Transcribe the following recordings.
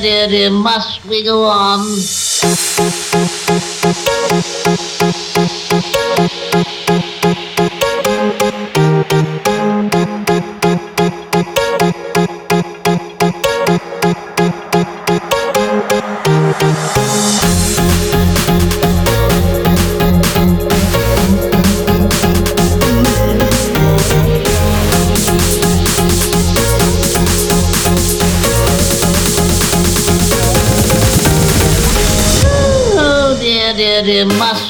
dear, must we go on? Dear, dear,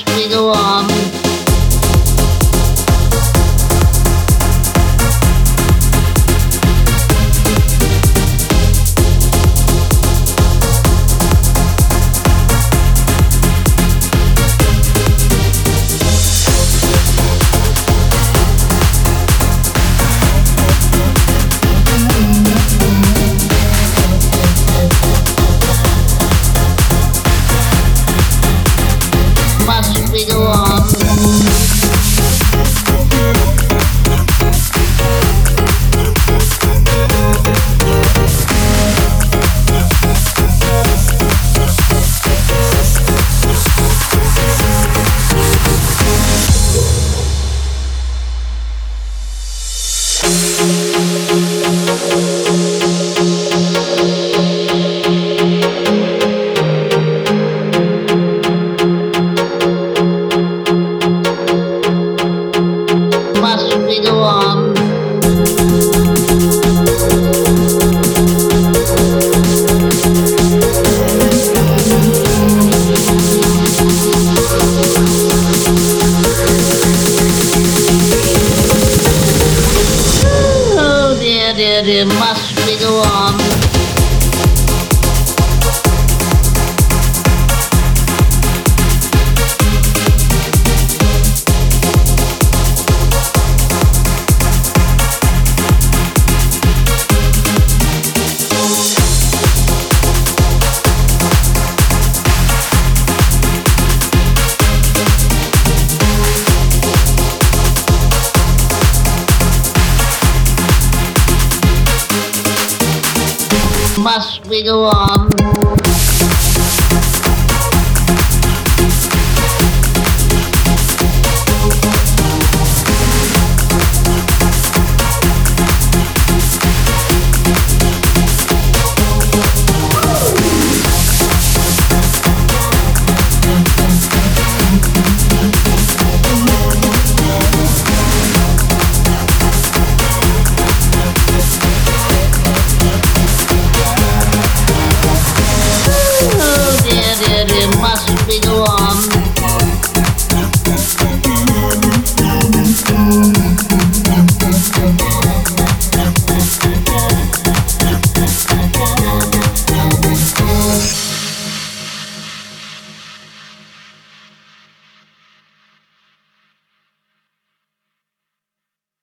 Dear, must be the on? Must we go on? We go on?